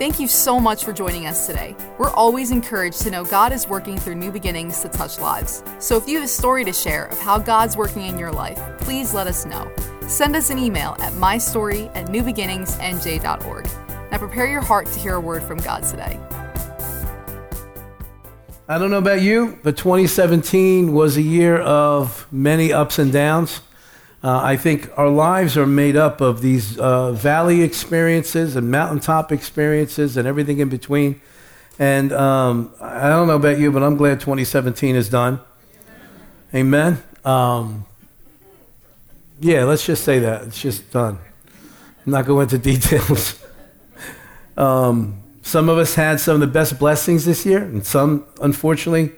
Thank you so much for joining us today. We're always encouraged to know God is working through new beginnings to touch lives. So if you have a story to share of how God's working in your life, please let us know. Send us an email at mystory at newbeginningsnj.org. Now prepare your heart to hear a word from God today. I don't know about you, but 2017 was a year of many ups and downs. Uh, I think our lives are made up of these uh, valley experiences and mountaintop experiences and everything in between. And um, I don't know about you, but I'm glad 2017 is done. Amen. Um, yeah, let's just say that. It's just done. I'm not going into details. um, some of us had some of the best blessings this year, and some, unfortunately,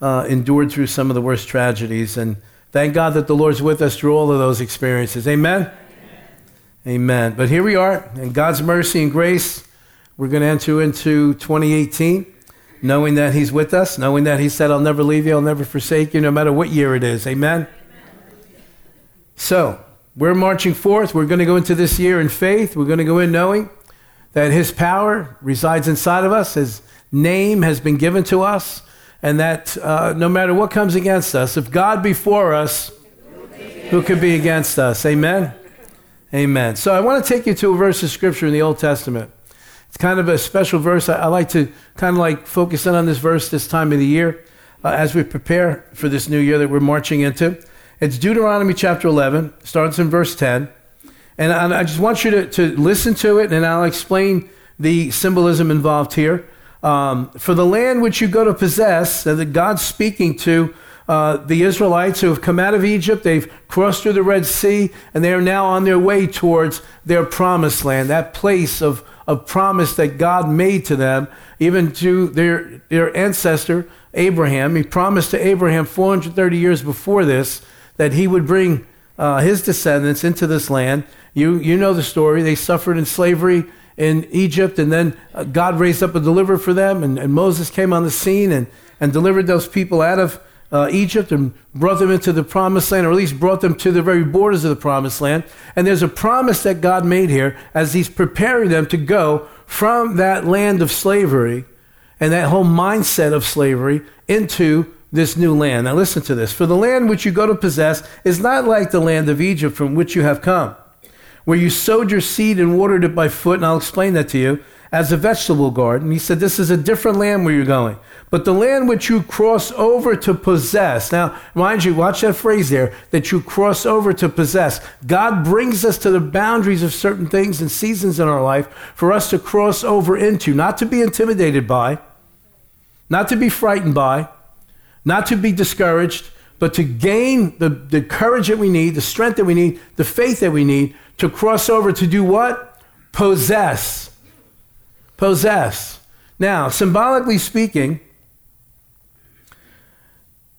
uh, endured through some of the worst tragedies. And Thank God that the Lord's with us through all of those experiences. Amen? Amen. Amen. But here we are, in God's mercy and grace, we're going to enter into 2018 knowing that He's with us, knowing that He said, I'll never leave you, I'll never forsake you, no matter what year it is. Amen? Amen. So, we're marching forth. We're going to go into this year in faith. We're going to go in knowing that His power resides inside of us, His name has been given to us and that uh, no matter what comes against us, if God be for us, who could be against us? Amen? Amen. So I want to take you to a verse of scripture in the Old Testament. It's kind of a special verse. I, I like to kind of like focus in on this verse this time of the year uh, as we prepare for this new year that we're marching into. It's Deuteronomy chapter 11, starts in verse 10. And I, I just want you to, to listen to it, and I'll explain the symbolism involved here. Um, for the land which you go to possess, that God's speaking to uh, the Israelites who have come out of Egypt, they've crossed through the Red Sea, and they are now on their way towards their promised land, that place of, of promise that God made to them, even to their, their ancestor, Abraham. He promised to Abraham 430 years before this that he would bring uh, his descendants into this land. You, you know the story. They suffered in slavery in Egypt, and then uh, God raised up a deliverer for them, and, and Moses came on the scene and, and delivered those people out of uh, Egypt and brought them into the promised land, or at least brought them to the very borders of the promised land. And there's a promise that God made here as He's preparing them to go from that land of slavery and that whole mindset of slavery into this new land. Now, listen to this. For the land which you go to possess is not like the land of Egypt from which you have come where you sowed your seed and watered it by foot, and I'll explain that to you, as a vegetable garden. He said, This is a different land where you're going. But the land which you cross over to possess. Now, mind you, watch that phrase there that you cross over to possess. God brings us to the boundaries of certain things and seasons in our life for us to cross over into, not to be intimidated by, not to be frightened by, not to be discouraged, but to gain the, the courage that we need, the strength that we need, the faith that we need to cross over to do what? Possess. Possess. Now, symbolically speaking,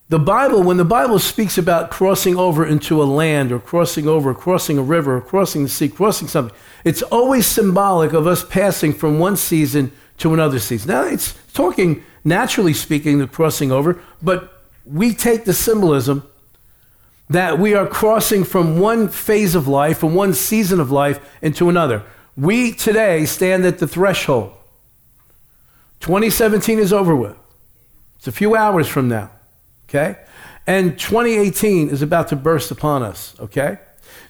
the Bible, when the Bible speaks about crossing over into a land or crossing over, crossing a river, or crossing the sea, crossing something, it's always symbolic of us passing from one season to another season. Now, it's talking, naturally speaking, the crossing over, but we take the symbolism that we are crossing from one phase of life, from one season of life, into another. We today stand at the threshold. 2017 is over with. It's a few hours from now, okay? And 2018 is about to burst upon us, okay?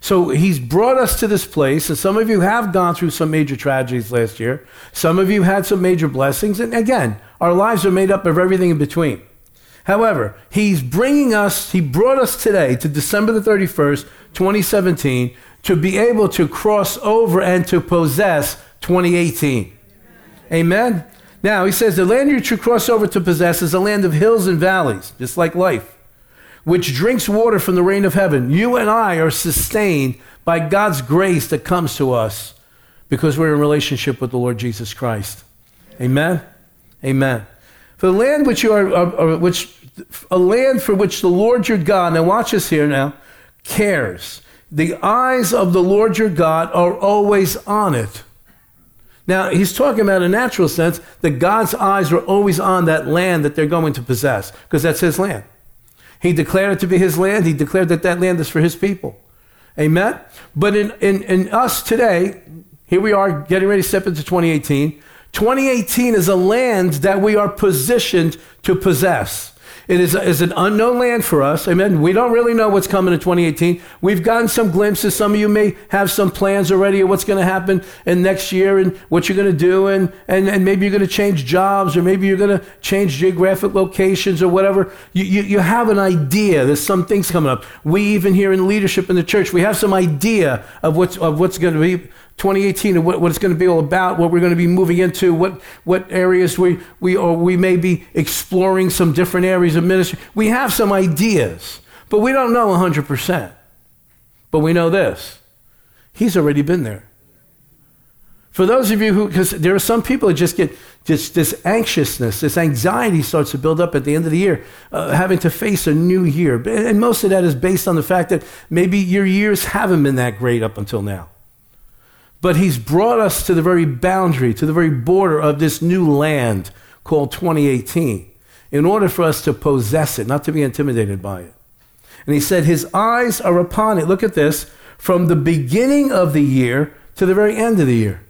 So he's brought us to this place, and some of you have gone through some major tragedies last year. Some of you had some major blessings, and again, our lives are made up of everything in between. However, he's bringing us, he brought us today to December the 31st, 2017, to be able to cross over and to possess 2018. Amen? Now, he says, the land you should cross over to possess is a land of hills and valleys, just like life, which drinks water from the rain of heaven. You and I are sustained by God's grace that comes to us because we're in relationship with the Lord Jesus Christ. Amen? Amen. For the land which you are, are, are which a land for which the Lord your God, now watch this here now, cares. The eyes of the Lord your God are always on it. Now, he's talking about a natural sense that God's eyes are always on that land that they're going to possess, because that's his land. He declared it to be his land. He declared that that land is for his people. Amen? But in, in, in us today, here we are getting ready to step into 2018. 2018 is a land that we are positioned to possess. It is, is an unknown land for us. Amen. We don't really know what's coming in 2018. We've gotten some glimpses. Some of you may have some plans already of what's going to happen in next year and what you're going to do. And, and, and maybe you're going to change jobs or maybe you're going to change geographic locations or whatever. You, you, you have an idea. There's some things coming up. We, even here in leadership in the church, we have some idea of what's, of what's going to be 2018 and what, what it's going to be all about, what we're going to be moving into, what, what areas we, we, or we may be exploring some different areas of ministry. We have some ideas, but we don't know 100%. But we know this He's already been there. For those of you who, because there are some people that just get just this anxiousness, this anxiety starts to build up at the end of the year, uh, having to face a new year. And most of that is based on the fact that maybe your years haven't been that great up until now. But he's brought us to the very boundary, to the very border of this new land called 2018 in order for us to possess it, not to be intimidated by it. And he said, His eyes are upon it. Look at this from the beginning of the year to the very end of the year.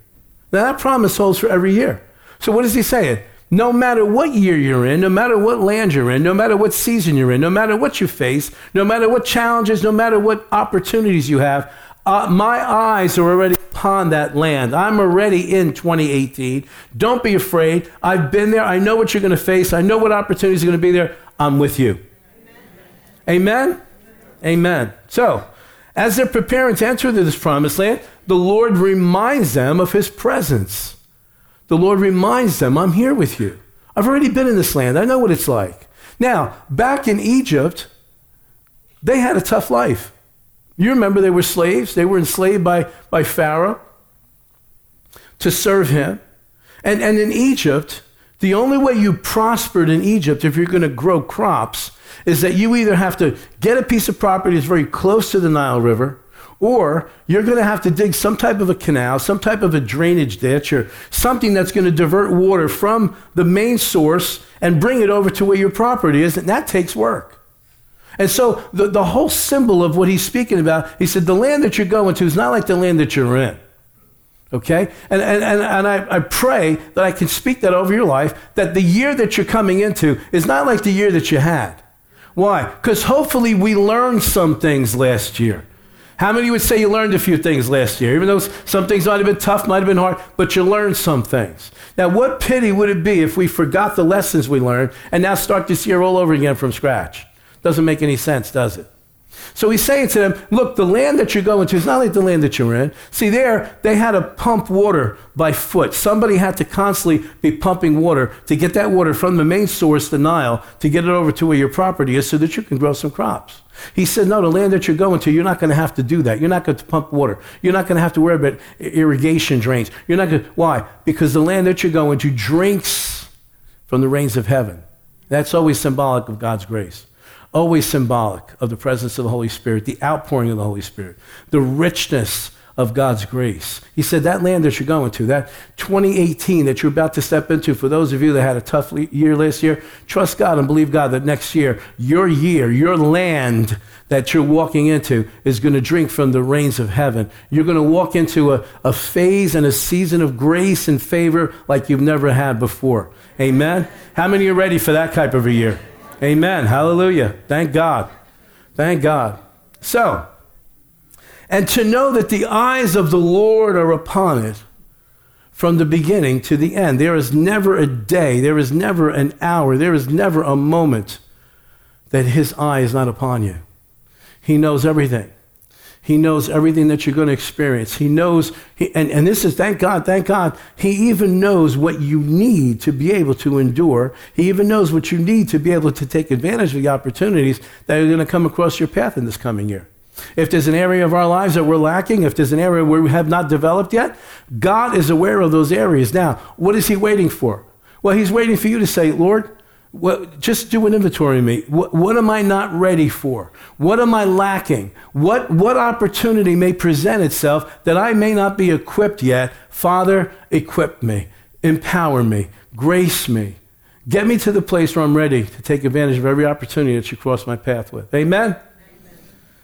Now, that promise holds for every year. So, what is he saying? No matter what year you're in, no matter what land you're in, no matter what season you're in, no matter what you face, no matter what challenges, no matter what opportunities you have, uh, my eyes are already upon that land. I'm already in 2018. Don't be afraid. I've been there. I know what you're going to face. I know what opportunities are going to be there. I'm with you. Amen? Amen. So, as they're preparing to enter this promised land, the Lord reminds them of his presence. The Lord reminds them, I'm here with you. I've already been in this land. I know what it's like. Now, back in Egypt, they had a tough life. You remember they were slaves. They were enslaved by, by Pharaoh to serve him. And, and in Egypt, the only way you prospered in Egypt, if you're going to grow crops, is that you either have to get a piece of property that's very close to the Nile River, or you're going to have to dig some type of a canal, some type of a drainage ditch, or something that's going to divert water from the main source and bring it over to where your property is. And that takes work. And so the, the whole symbol of what he's speaking about, he said, the land that you're going to is not like the land that you're in. Okay? And, and, and, and I, I pray that I can speak that over your life, that the year that you're coming into is not like the year that you had. Why? Because hopefully we learned some things last year. How many would say you learned a few things last year? Even though some things might have been tough, might have been hard, but you learned some things. Now, what pity would it be if we forgot the lessons we learned and now start this year all over again from scratch? Doesn't make any sense, does it? So he's saying to them, look, the land that you're going to is not like the land that you're in. See, there, they had to pump water by foot. Somebody had to constantly be pumping water to get that water from the main source, the Nile, to get it over to where your property is so that you can grow some crops. He said, no, the land that you're going to, you're not going to have to do that. You're not going to pump water. You're not going to have to worry about irrigation drains. You're not going to, why? Because the land that you're going to drinks from the rains of heaven. That's always symbolic of God's grace always symbolic of the presence of the Holy Spirit, the outpouring of the Holy Spirit, the richness of God's grace. He said that land that you're going to, that 2018 that you're about to step into, for those of you that had a tough year last year, trust God and believe God that next year, your year, your land that you're walking into is going to drink from the rains of heaven. You're going to walk into a, a phase and a season of grace and favor like you've never had before. Amen? How many are ready for that type of a year? Amen. Hallelujah. Thank God. Thank God. So, and to know that the eyes of the Lord are upon it from the beginning to the end. There is never a day, there is never an hour, there is never a moment that his eye is not upon you. He knows everything. He knows everything that you're going to experience. He knows, he, and, and this is, thank God, thank God, He even knows what you need to be able to endure. He even knows what you need to be able to take advantage of the opportunities that are going to come across your path in this coming year. If there's an area of our lives that we're lacking, if there's an area where we have not developed yet, God is aware of those areas. Now, what is He waiting for? Well, He's waiting for you to say, Lord, what, just do an inventory of me. What, what, am I not ready for? What am I lacking? What, what opportunity may present itself that I may not be equipped yet? Father, equip me, empower me, grace me. Get me to the place where I'm ready to take advantage of every opportunity that you cross my path with. Amen? Amen?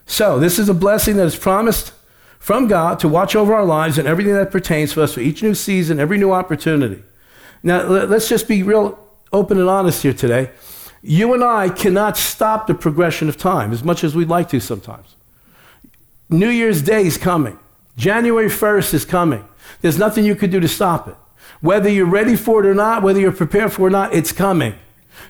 So, this is a blessing that is promised from God to watch over our lives and everything that pertains to us for each new season, every new opportunity. Now, let's just be real open and honest here today. You and I cannot stop the progression of time as much as we'd like to sometimes. New Year's Day is coming. January 1st is coming. There's nothing you could do to stop it. Whether you're ready for it or not, whether you're prepared for it or not, it's coming.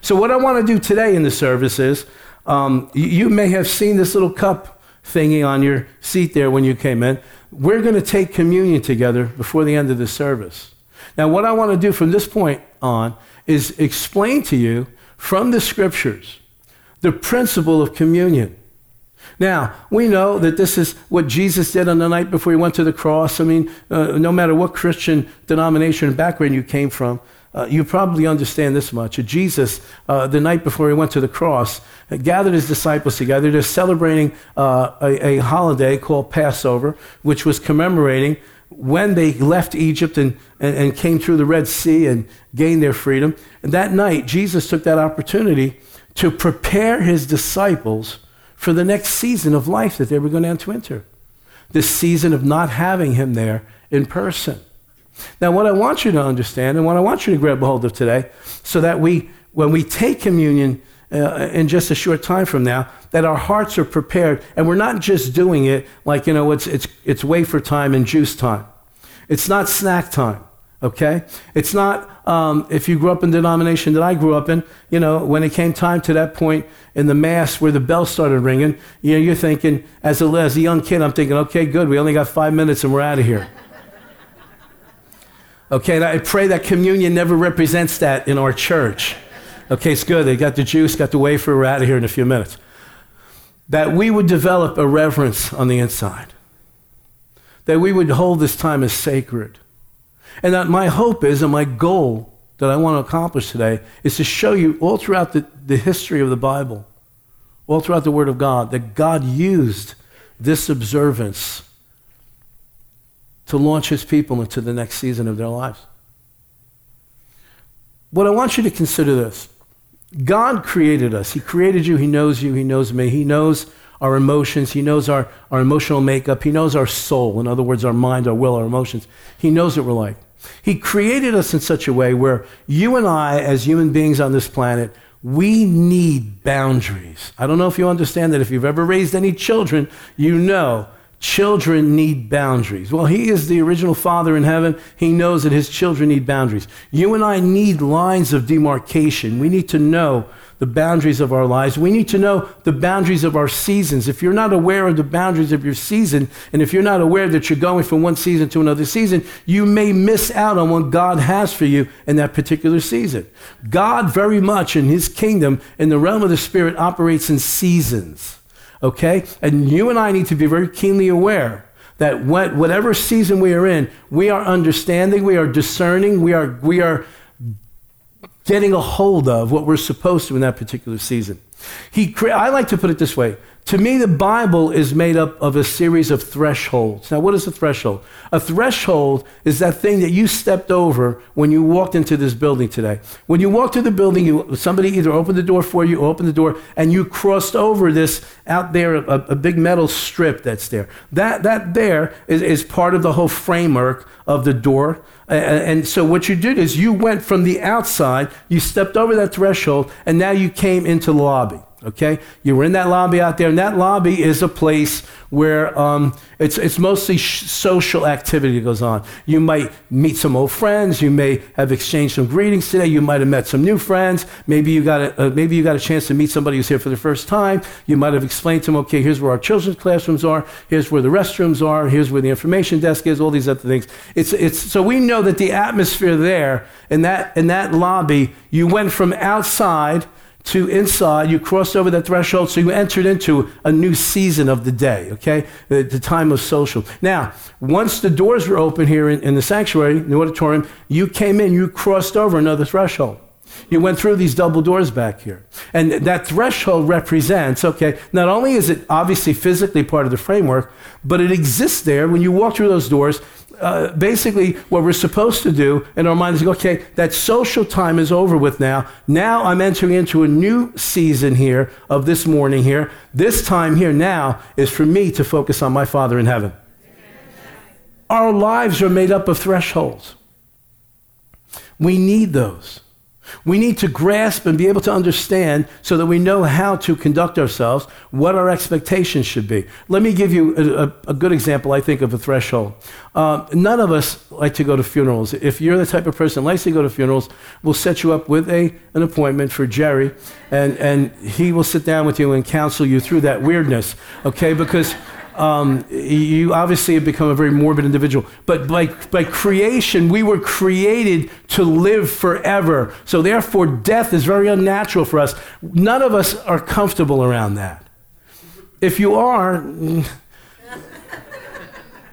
So, what I want to do today in the service is um, you may have seen this little cup thingy on your seat there when you came in. We're going to take communion together before the end of the service. Now, what I want to do from this point on is explain to you from the scriptures the principle of communion. Now, we know that this is what Jesus did on the night before he went to the cross. I mean, uh, no matter what Christian denomination and background you came from, uh, you probably understand this much. Jesus, uh, the night before he went to the cross, gathered his disciples together. They're celebrating uh, a, a holiday called Passover, which was commemorating when they left Egypt and, and, and, came through the Red Sea and gained their freedom. And that night, Jesus took that opportunity to prepare his disciples for the next season of life that they were going to enter. This season of not having him there in person. Now, what I want you to understand and what I want you to grab a hold of today, so that we, when we take communion uh, in just a short time from now, that our hearts are prepared and we're not just doing it like, you know, it's, it's, it's wafer time and juice time. It's not snack time, okay? It's not, um, if you grew up in the denomination that I grew up in, you know, when it came time to that point in the Mass where the bell started ringing, you know, you're thinking, as a, as a young kid, I'm thinking, okay, good, we only got five minutes and we're out of here. Okay, and I pray that communion never represents that in our church. Okay, it's good. They got the juice, got the wafer. We're out of here in a few minutes. That we would develop a reverence on the inside. That we would hold this time as sacred. And that my hope is, and my goal that I want to accomplish today, is to show you all throughout the, the history of the Bible, all throughout the Word of God, that God used this observance to launch his people into the next season of their lives. What I want you to consider this God created us. He created you. He knows you. He knows me. He knows our emotions. He knows our, our emotional makeup. He knows our soul. In other words, our mind, our will, our emotions. He knows what we're like. He created us in such a way where you and I, as human beings on this planet, we need boundaries. I don't know if you understand that. If you've ever raised any children, you know Children need boundaries. Well, He is the original Father in heaven. He knows that His children need boundaries. You and I need lines of demarcation. We need to know the boundaries of our lives. We need to know the boundaries of our seasons. If you're not aware of the boundaries of your season, and if you're not aware that you're going from one season to another season, you may miss out on what God has for you in that particular season. God, very much in His kingdom, in the realm of the Spirit, operates in seasons okay? And you and I need to be very keenly aware that whatever season we are in, we are understanding, we are discerning, we are, we are getting a hold of what we're supposed to in that particular season. He, I like to put it this way to me, the Bible is made up of a series of thresholds. Now, what is a threshold? A threshold is that thing that you stepped over when you walked into this building today. When you walked to the building, you, somebody either opened the door for you or opened the door, and you crossed over this out there, a, a big metal strip that's there. That, that there is, is part of the whole framework of the door. And so what you did is you went from the outside, you stepped over that threshold, and now you came into the lobby okay? You were in that lobby out there, and that lobby is a place where um, it's, it's mostly sh- social activity that goes on. You might meet some old friends. You may have exchanged some greetings today. You might have met some new friends. Maybe you got a, uh, maybe you got a chance to meet somebody who's here for the first time. You might have explained to them, okay, here's where our children's classrooms are. Here's where the restrooms are. Here's where the information desk is. All these other things. It's, it's, so we know that the atmosphere there in that, in that lobby, you went from outside – to inside, you crossed over that threshold, so you entered into a new season of the day, okay? The, the time of social. Now, once the doors were open here in, in the sanctuary, in the auditorium, you came in, you crossed over another threshold. You went through these double doors back here. And that threshold represents, okay, not only is it obviously physically part of the framework, but it exists there when you walk through those doors uh, basically what we're supposed to do in our mind is okay, that social time is over with now. Now I'm entering into a new season here of this morning here. This time here now is for me to focus on my Father in heaven. Our lives are made up of thresholds. We need those. We need to grasp and be able to understand so that we know how to conduct ourselves, what our expectations should be. Let me give you a, a, a good example, I think, of a threshold. Uh, none of us like to go to funerals. If you're the type of person likes to go to funerals, we'll set you up with a, an appointment for Jerry, and, and he will sit down with you and counsel you through that weirdness, okay? Because um, you obviously have become a very morbid individual. But by, by creation, we were created to live forever. So therefore, death is very unnatural for us. None of us are comfortable around that. If you are,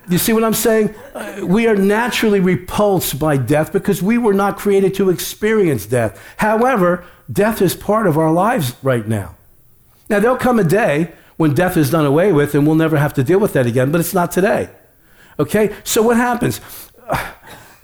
you see what I'm saying? Uh, we are naturally repulsed by death because we were not created to experience death. However, death is part of our lives right now. Now, there'll come a day when death is done away with and we'll never have to deal with that again, but it's not today. Okay? So what happens?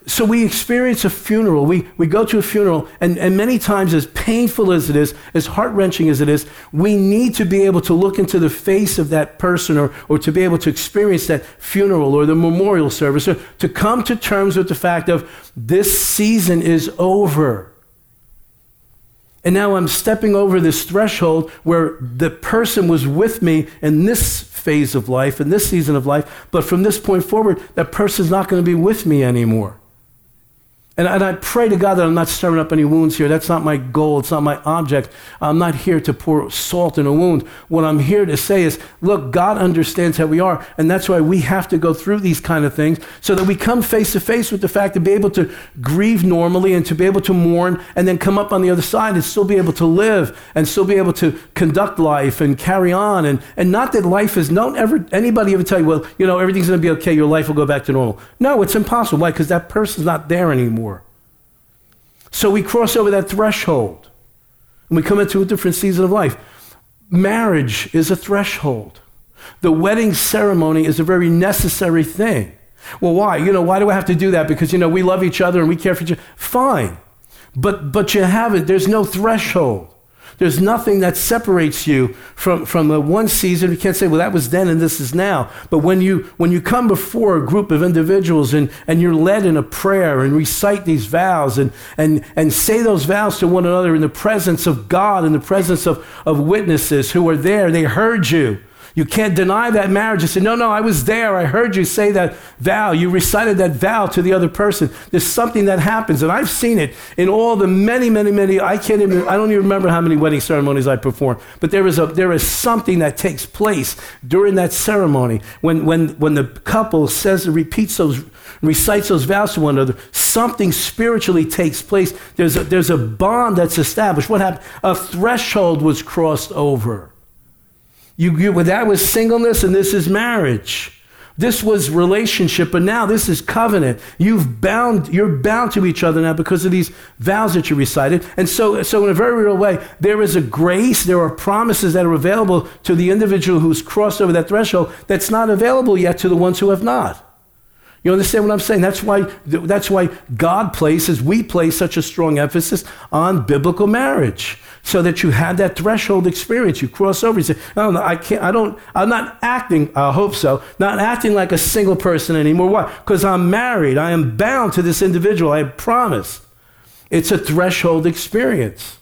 So we experience a funeral. We, we go to a funeral, and, and many times, as painful as it is, as heart wrenching as it is, we need to be able to look into the face of that person or, or to be able to experience that funeral or the memorial service or to come to terms with the fact of this season is over. And now I'm stepping over this threshold where the person was with me in this phase of life, in this season of life, but from this point forward, that person's not going to be with me anymore. And, and I pray to God that I'm not stirring up any wounds here. That's not my goal. It's not my object. I'm not here to pour salt in a wound. What I'm here to say is, look, God understands how we are. And that's why we have to go through these kind of things so that we come face to face with the fact to be able to grieve normally and to be able to mourn and then come up on the other side and still be able to live and still be able to conduct life and carry on. And, and not that life is, don't ever, anybody ever tell you, well, you know, everything's going to be okay. Your life will go back to normal. No, it's impossible. Why? Because that person's not there anymore. So we cross over that threshold and we come into a different season of life. Marriage is a threshold. The wedding ceremony is a very necessary thing. Well, why? You know, why do I have to do that? Because, you know, we love each other and we care for each other. Fine. But, but you haven't, there's no threshold. There's nothing that separates you from, from the one season. You can't say, well, that was then and this is now. But when you, when you come before a group of individuals and, and you're led in a prayer and recite these vows and, and, and say those vows to one another in the presence of God, in the presence of, of witnesses who are there, they heard you. You can't deny that marriage and say, No, no, I was there. I heard you say that vow. You recited that vow to the other person. There's something that happens. And I've seen it in all the many, many, many, I can't even, I don't even remember how many wedding ceremonies I performed. But there is, a, there is something that takes place during that ceremony when, when, when the couple says, repeats those, recites those vows to one another. Something spiritually takes place. There's a, there's a bond that's established. What happened? A threshold was crossed over. You, you, that was singleness and this is marriage. This was relationship, but now this is covenant. You've bound, you're bound to each other now because of these vows that you recited. And so, so in a very real way, there is a grace, there are promises that are available to the individual who's crossed over that threshold that's not available yet to the ones who have not. You understand what I'm saying? That's why, that's why God places, we place such a strong emphasis on biblical marriage so that you have that threshold experience. You cross over. You say, "Oh no, I can't. I don't. I'm not acting. I hope so. Not acting like a single person anymore. Why? Because I'm married. I am bound to this individual. I promise. It's a threshold experience.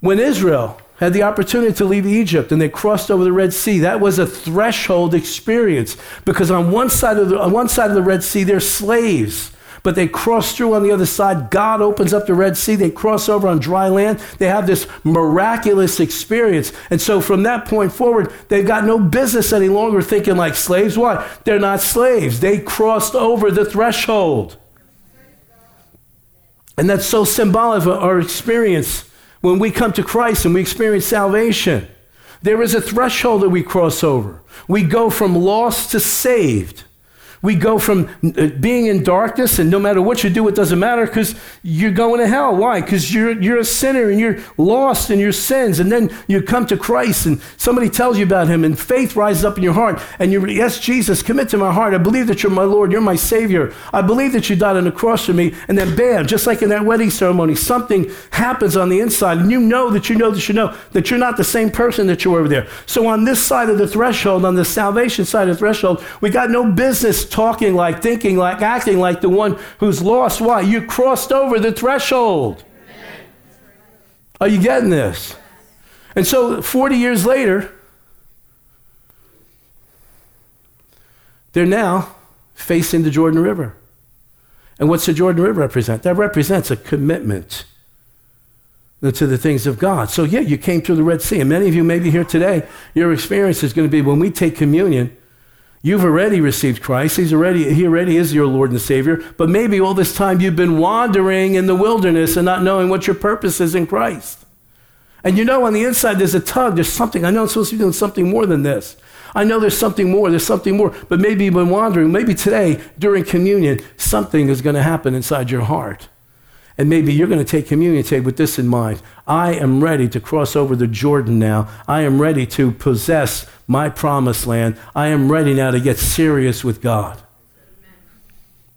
When Israel had the opportunity to leave Egypt and they crossed over the Red Sea, that was a threshold experience because on one side of the, on one side of the Red Sea, they're slaves. But they cross through on the other side. God opens up the Red Sea. They cross over on dry land. They have this miraculous experience. And so from that point forward, they've got no business any longer thinking like slaves. Why? They're not slaves. They crossed over the threshold. And that's so symbolic of our experience when we come to Christ and we experience salvation. There is a threshold that we cross over. We go from lost to saved. We go from uh, being in darkness, and no matter what you do, it doesn't matter because you're going to hell. Why? Because you're, you're a sinner and you're lost in your sins. And then you come to Christ, and somebody tells you about him, and faith rises up in your heart. And you, yes, Jesus, commit to my heart. I believe that you're my Lord, you're my Savior. I believe that you died on the cross for me. And then, bam, just like in that wedding ceremony, something happens on the inside, and you know that you know that you know that you're not the same person that you were there. So, on this side of the threshold, on the salvation side of the threshold, we got no business talking like, thinking like, acting like the one who's lost. Why? You crossed over the threshold. Are you getting this? And so 40 years later, they're now facing the Jordan River. And what's the Jordan River represent? That represents a commitment to the things of God. So, yeah, you came through the Red Sea. And many of you may be here today, your experience is going to be when we take communion, you've already received Christ. He's already, he already is your Lord and Savior. But maybe all this time you've been wandering in the wilderness and not knowing what your purpose is in Christ. And you know, on the inside, there's a tug, there's something. I know I'm supposed to be doing something more than this. I know there's something more, there's something more. But maybe you've been wandering. Maybe today, during communion, something is going to happen inside your heart. And maybe you're going to take communion today with this in mind. I am ready to cross over the Jordan now. I am ready to possess my promised land. I am ready now to get serious with God. Amen.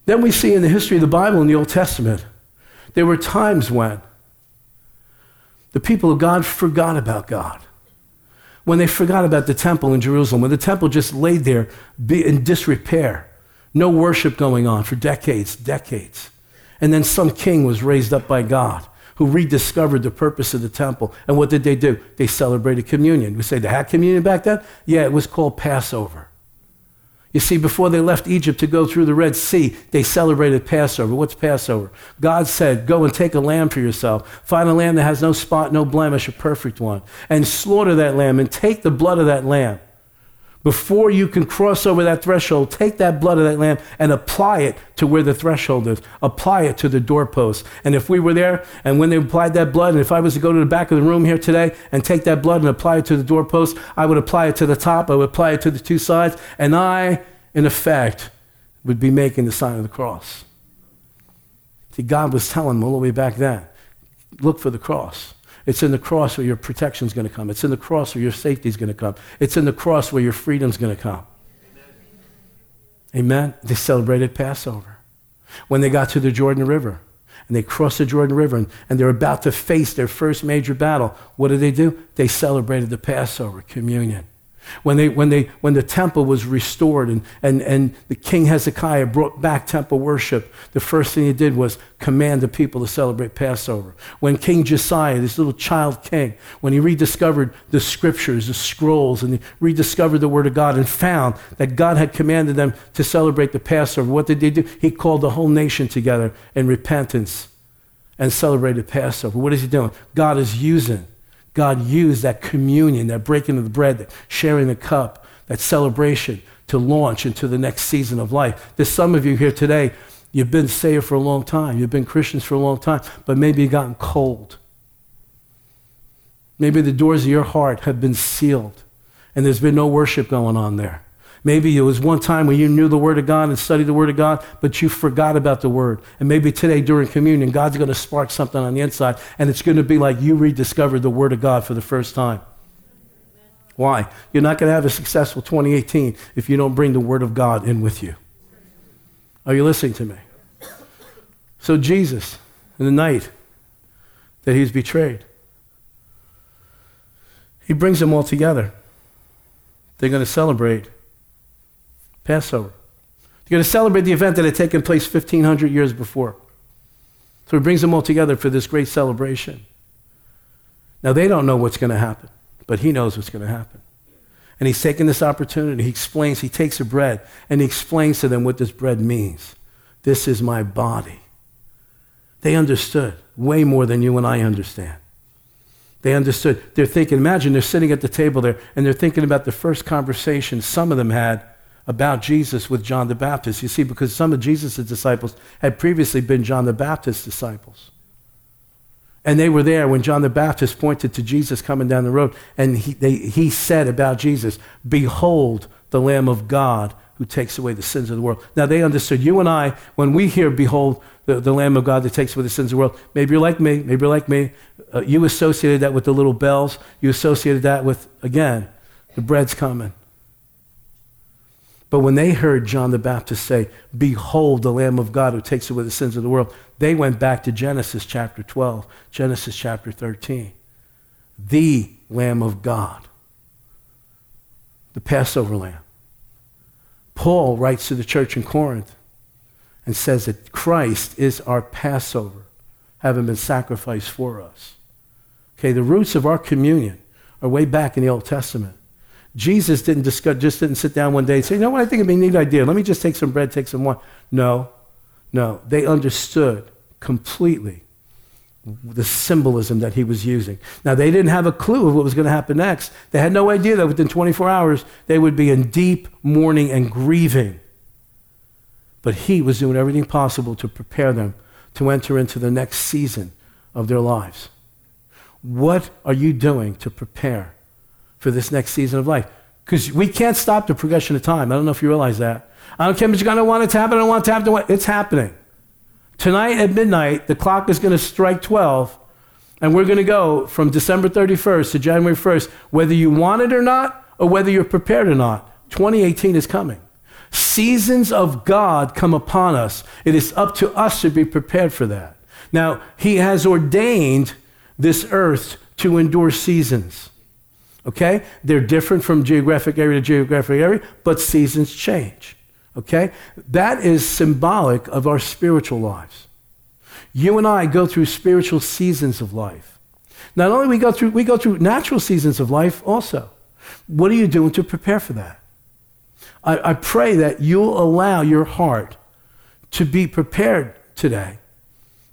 Then we see in the history of the Bible in the Old Testament, there were times when the people of God forgot about God. When they forgot about the temple in Jerusalem, when the temple just laid there in disrepair, no worship going on for decades, decades. And then some king was raised up by God who rediscovered the purpose of the temple. And what did they do? They celebrated communion. We say they had communion back then? Yeah, it was called Passover. You see, before they left Egypt to go through the Red Sea, they celebrated Passover. What's Passover? God said, Go and take a lamb for yourself. Find a lamb that has no spot, no blemish, a perfect one. And slaughter that lamb and take the blood of that lamb before you can cross over that threshold, take that blood of that lamb and apply it to where the threshold is. Apply it to the doorpost. And if we were there and when they applied that blood, and if I was to go to the back of the room here today and take that blood and apply it to the doorpost, I would apply it to the top, I would apply it to the two sides, and I, in effect, would be making the sign of the cross. See, God was telling them all the way back then look for the cross. It's in the cross where your protection is going to come. It's in the cross where your safety is going to come. It's in the cross where your freedom is going to come. Amen. They celebrated Passover. When they got to the Jordan River and they crossed the Jordan River and, and they're about to face their first major battle, what did they do? They celebrated the Passover communion. When, they, when, they, when the temple was restored and, and, and the king Hezekiah brought back temple worship, the first thing he did was command the people to celebrate Passover. When King Josiah, this little child king, when he rediscovered the scriptures, the scrolls, and he rediscovered the word of God and found that God had commanded them to celebrate the Passover, what did they do? He called the whole nation together in repentance and celebrated Passover. What is he doing? God is using God used that communion, that breaking of the bread, that sharing the cup, that celebration to launch into the next season of life. There's some of you here today, you've been saved for a long time, you've been Christians for a long time, but maybe you've gotten cold. Maybe the doors of your heart have been sealed and there's been no worship going on there. Maybe it was one time when you knew the Word of God and studied the Word of God, but you forgot about the Word. And maybe today during communion, God's going to spark something on the inside, and it's going to be like you rediscovered the Word of God for the first time. Why? You're not going to have a successful 2018 if you don't bring the Word of God in with you. Are you listening to me? So, Jesus, in the night that he's betrayed, he brings them all together. They're going to celebrate Passover. They're going to celebrate the event that had taken place 1,500 years before. So he brings them all together for this great celebration. Now, they don't know what's going to happen, but he knows what's going to happen. And he's taking this opportunity. He explains, he takes the bread, and he explains to them what this bread means. This is my body. They understood way more than you and I understand. They understood. They're thinking, imagine they're sitting at the table there, and they're thinking about the first conversation some of them had about Jesus with John the Baptist. You see, because some of Jesus' disciples had previously been John the Baptist's disciples. And they were there when John the Baptist pointed to Jesus coming down the road, and he, they, he said about Jesus, Behold the Lamb of God who takes away the sins of the world. Now they understood. You and I, when we hear, Behold the, the Lamb of God that takes away the sins of the world, maybe you're like me, maybe you're like me. Uh, you associated that with the little bells. You associated that with, again, the bread's coming. But when they heard John the Baptist say, Behold the Lamb of God who takes away the sins of the world, they went back to Genesis chapter 12, Genesis chapter 13. The Lamb of God, the Passover Lamb, Paul writes to the church in Corinth and says that Christ is our Passover, having been sacrificed for us. Okay, the roots of our communion are way back in the Old Testament. Jesus didn't discuss, just didn't sit down one day and say, you know what, I think it'd be a neat idea. Let me just take some bread, take some wine. No, no. They understood completely the symbolism that he was using. Now, they didn't have a clue of what was going to happen next. They had no idea that within 24 hours they would be in deep mourning and grieving. But he was doing everything possible to prepare them to enter into the next season of their lives. What are you doing to prepare for this next season of life? Because we can't stop the progression of time. I don't know if you realize that. I don't care if you're going to want it to happen. I don't want it to happen. It's happening. Tonight at midnight, the clock is going to strike 12, and we're going to go from December 31st to January 1st, whether you want it or not, or whether you're prepared or not. 2018 is coming. Seasons of God come upon us. It is up to us to be prepared for that. Now, He has ordained this earth to endure seasons. Okay? They're different from geographic area to geographic area, but seasons change. Okay? That is symbolic of our spiritual lives. You and I go through spiritual seasons of life. Not only we go through we go through natural seasons of life also. What are you doing to prepare for that? I, I pray that you'll allow your heart to be prepared today.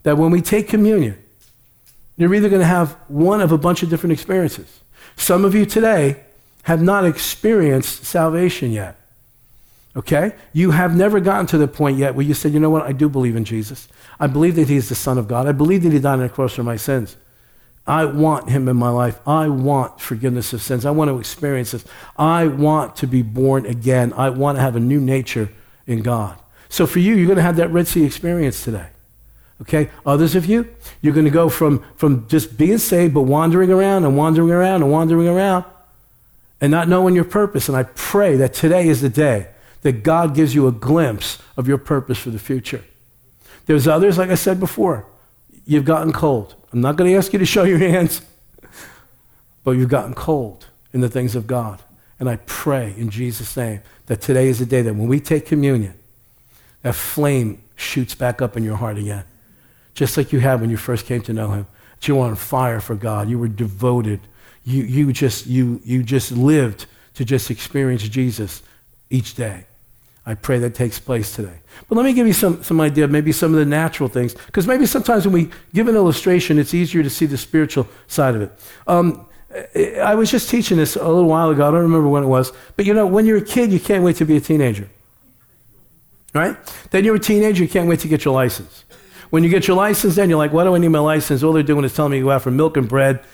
That when we take communion, you're either going to have one of a bunch of different experiences. Some of you today have not experienced salvation yet. Okay? You have never gotten to the point yet where you said, you know what, I do believe in Jesus. I believe that He's the Son of God. I believe that He died on the cross for my sins. I want Him in my life. I want forgiveness of sins. I want to experience this. I want to be born again. I want to have a new nature in God. So for you, you're going to have that Red Sea experience today. Okay? Others of you, you're going to go from, from just being saved, but wandering around and wandering around and wandering around and not knowing your purpose. And I pray that today is the day that God gives you a glimpse of your purpose for the future. There's others, like I said before, you've gotten cold. I'm not going to ask you to show your hands, but you've gotten cold in the things of God. And I pray in Jesus' name that today is the day that when we take communion, that flame shoots back up in your heart again, just like you had when you first came to know Him. You were on fire for God. You were devoted. You, you, just, you, you just lived to just experience Jesus each day. I pray that takes place today. But let me give you some, some idea, maybe some of the natural things, because maybe sometimes when we give an illustration, it's easier to see the spiritual side of it. Um, I was just teaching this a little while ago. I don't remember when it was. But you know, when you're a kid, you can't wait to be a teenager. Right? Then you're a teenager, you can't wait to get your license. When you get your license, then you're like, why do I need my license? All they're doing is telling me to go out for milk and bread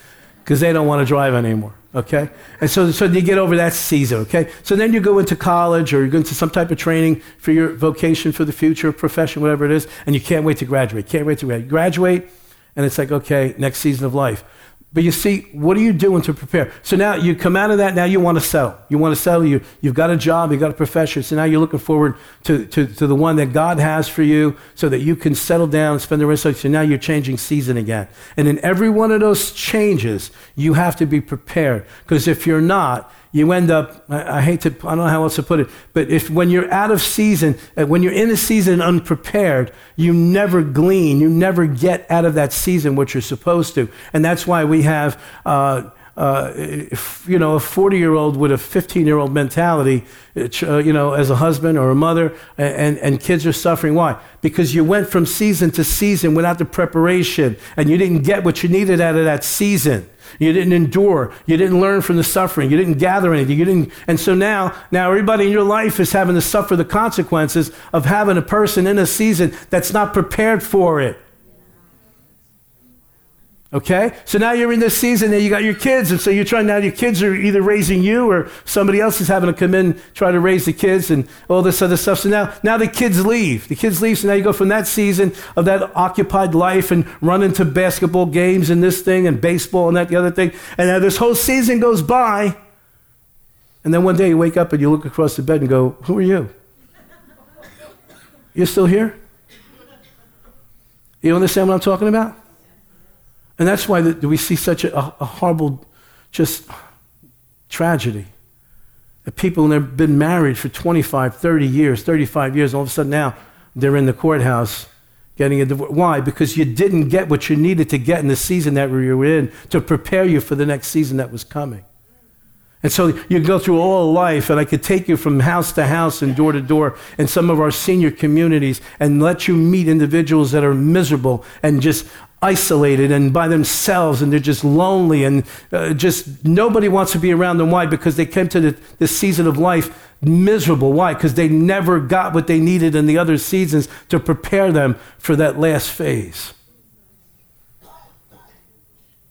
because they don't want to drive anymore. Okay? And so, so you get over that season, okay? So then you go into college or you go into some type of training for your vocation for the future, profession, whatever it is, and you can't wait to graduate. Can't wait to graduate. Graduate, and it's like, okay, next season of life. But you see, what are you doing to prepare? So now you come out of that, now you want to settle. You want to settle, you, you've got a job, you've got a profession, so now you're looking forward to, to, to the one that God has for you so that you can settle down and spend the rest of it. So now you're changing season again. And in every one of those changes, you have to be prepared. Because if you're not, you end up, I, I, hate to, I don't know how else to put it, but if when you're out of season, uh, when you're in a season unprepared, you never glean, you never get out of that season what you're supposed to. And that's why we have, uh, uh, you know, a 40 year old with a 15 year old mentality, uh, you know, as a husband or a mother, and, and kids are suffering. Why? Because you went from season to season without the preparation, and you didn't get what you needed out of that season. You didn't endure. You didn't learn from the suffering. You didn't gather anything. You didn't, and so now, now everybody in your life is having to suffer the consequences of having a person in a season that's not prepared for it. Okay? So now you're in this season and you got your kids, and so you're trying now your kids are either raising you or somebody else is having to come in, try to raise the kids and all this other stuff. So now now the kids leave. The kids leave, so now you go from that season of that occupied life and running to basketball games and this thing and baseball and that the other thing. And now this whole season goes by. And then one day you wake up and you look across the bed and go, Who are you? You're still here? You understand what I'm talking about? And that's why the, we see such a, a horrible, just tragedy The people have been married for 25, 30 years, 35 years, all of a sudden now they're in the courthouse getting a divorce. Why? Because you didn't get what you needed to get in the season that we were in to prepare you for the next season that was coming. And so you go through all life, and I could take you from house to house and door to door in some of our senior communities and let you meet individuals that are miserable and just isolated and by themselves, and they're just lonely, and uh, just nobody wants to be around them. Why? Because they came to the, this season of life miserable. Why? Because they never got what they needed in the other seasons to prepare them for that last phase.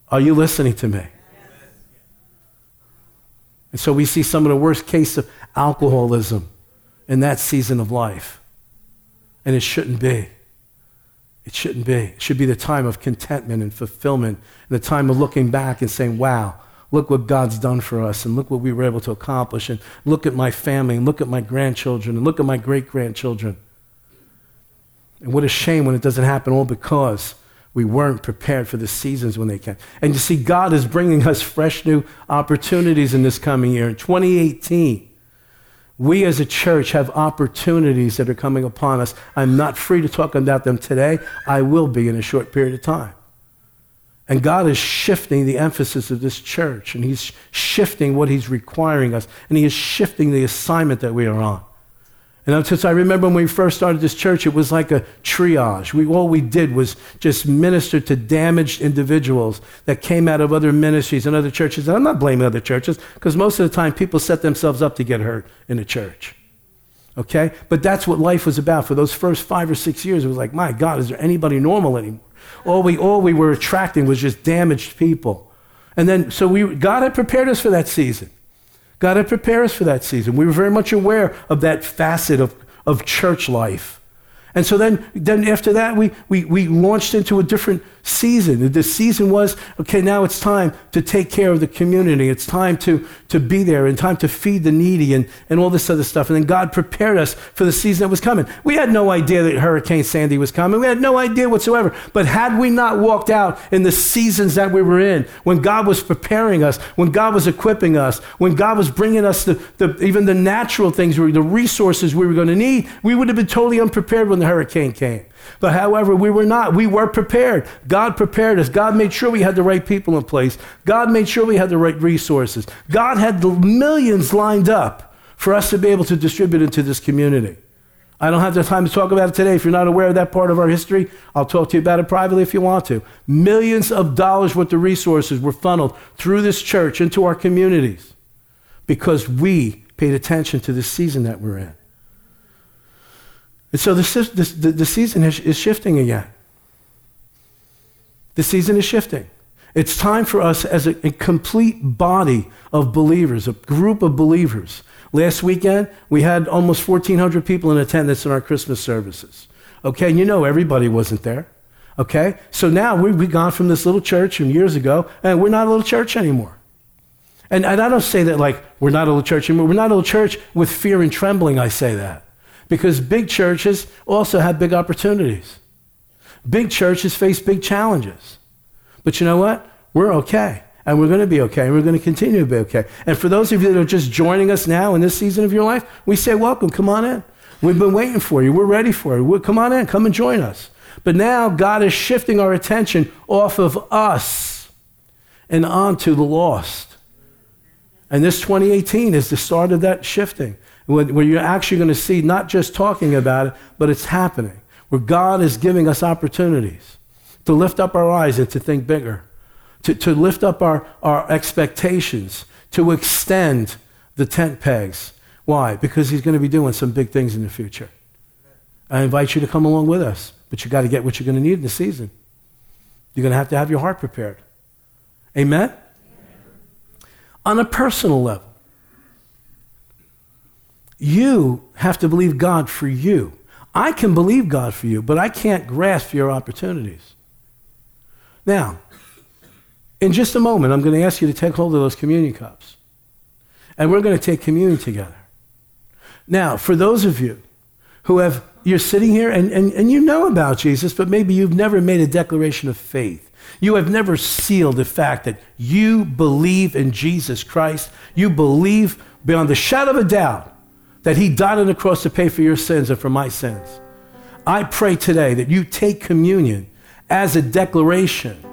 Are you listening to me? And so we see some of the worst case of alcoholism in that season of life. And it shouldn't be. It shouldn't be. It should be the time of contentment and fulfillment, and the time of looking back and saying, wow, look what God's done for us, and look what we were able to accomplish, and look at my family, and look at my grandchildren, and look at my great grandchildren. And what a shame when it doesn't happen all because we weren't prepared for the seasons when they came. And you see, God is bringing us fresh new opportunities in this coming year. In 2018, we as a church have opportunities that are coming upon us. I'm not free to talk about them today. I will be in a short period of time. And God is shifting the emphasis of this church, and He's shifting what He's requiring us, and He is shifting the assignment that we are on. And since I remember when we first started this church, it was like a triage. We, all we did was just minister to damaged individuals that came out of other ministries and other churches. And I'm not blaming other churches, because most of the time people set themselves up to get hurt in a church. Okay? But that's what life was about. For those first five or six years, it was like, my God, is there anybody normal anymore? All we, all we were attracting was just damaged people. And then, so we, God had prepared us for that season. God had prepared us for that season. We were very much aware of that facet of, of church life. And so then, then after that, we, we, we launched into a different season. The season was okay, now it's time to take care of the community. It's time to, to be there and time to feed the needy and, and all this other stuff. And then God prepared us for the season that was coming. We had no idea that Hurricane Sandy was coming. We had no idea whatsoever. But had we not walked out in the seasons that we were in, when God was preparing us, when God was equipping us, when God was bringing us the, the, even the natural things, the resources we were going to need, we would have been totally unprepared when the hurricane came. But however, we were not. We were prepared. God prepared us. God made sure we had the right people in place. God made sure we had the right resources. God had the millions lined up for us to be able to distribute into this community. I don't have the time to talk about it today. If you're not aware of that part of our history, I'll talk to you about it privately if you want to. Millions of dollars worth of resources were funneled through this church into our communities because we paid attention to the season that we're in. And so the, the, the season is, is shifting again. The season is shifting. It's time for us as a, a, complete body of believers, a group of believers. Last weekend, we had almost 1,400 people in attendance in our Christmas services. Okay, and you know everybody wasn't there. Okay, so now we, we've gone from this little church from years ago, and we're not a little church anymore. And, and I don't say that like we're not a little church anymore. We're not a little church with fear and trembling, I say that. Because big churches also have big opportunities. Big churches face big challenges. But you know what? We're okay. And we're going to be okay. And we're going to continue to be okay. And for those of you that are just joining us now in this season of your life, we say, welcome. Come on in. We've been waiting for you. We're ready for you. We're, come on in. Come and join us. But now God is shifting our attention off of us and onto the lost. And this 2018 is the start of that shifting where you're actually going to see not just talking about it, but it's happening, where God is giving us opportunities to lift up our eyes and to think bigger, to, to lift up our, our expectations, to extend the tent pegs. Why? Because He's going to be doing some big things in the future. I invite you to come along with us, but you got to get what you're going to need in the season. You're going to have to have your heart prepared. Amen? Amen? On a personal level, you have to believe God for you. I can believe God for you, but I can't grasp your opportunities. Now, in just a moment, I'm going to ask you to take hold of those communion cups. And we're going to take communion together. Now, for those of you who have, you're sitting here and, and, and you know about Jesus, but maybe you've never made a declaration of faith. You have never sealed the fact that you believe in Jesus Christ. You believe beyond the shadow of a doubt that He died on the cross to pay for your sins and for my sins. I pray today that you take communion as a declaration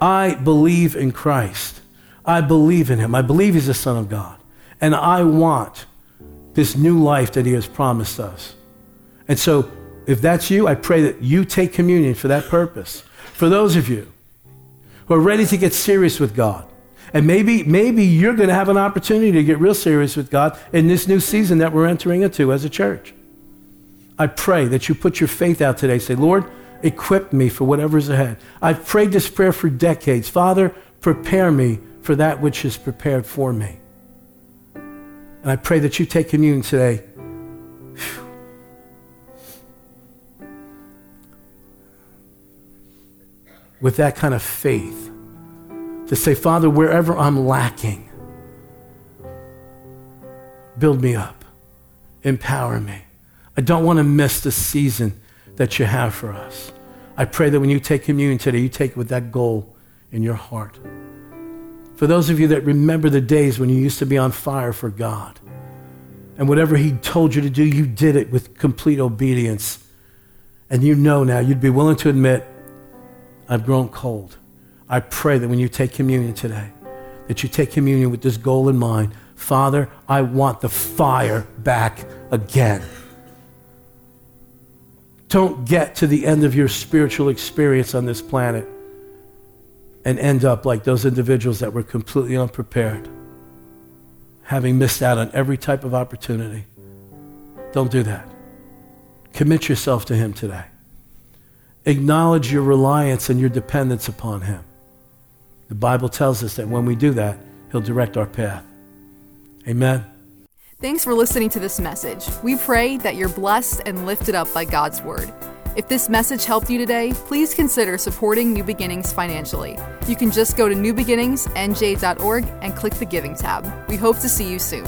I believe in Christ. I believe in Him. I believe He's the Son of God. And I want this new life that He has promised us. And so, if that's you, I pray that you take communion for that purpose. For those of you who are ready to get serious with God, and maybe, maybe you're going to have an opportunity to get real serious with God in this new season that we're entering into as a church. I pray that you put your faith out today. Say, Lord, equip me for whatever's ahead. I've prayed this prayer for decades. Father, prepare me for that which is prepared for me. And I pray that you take communion today. With that kind of faith to say, Father, wherever I'm lacking, build me up, empower me. I don't want to miss the season that you have for us. I pray that when you take communion today, you take it with that goal in your heart. For those of you that remember the days when you used to be on fire for God, and whatever He told you to do, you did it with complete obedience. And you know now, you'd be willing to admit, I've grown cold. I pray that when you take communion today, that you take communion with this goal in mind. Father, I want the fire back again. Don't get to the end of your spiritual experience on this planet and end up like those individuals that were completely unprepared, having missed out on every type of opportunity. Don't do that. Commit yourself to Him today. Acknowledge your reliance and your dependence upon Him. The Bible tells us that when we do that, He'll direct our path. Amen. Thanks for listening to this message. We pray that you're blessed and lifted up by God's Word. If this message helped you today, please consider supporting New Beginnings financially. You can just go to newbeginningsnj.org and click the Giving tab. We hope to see you soon.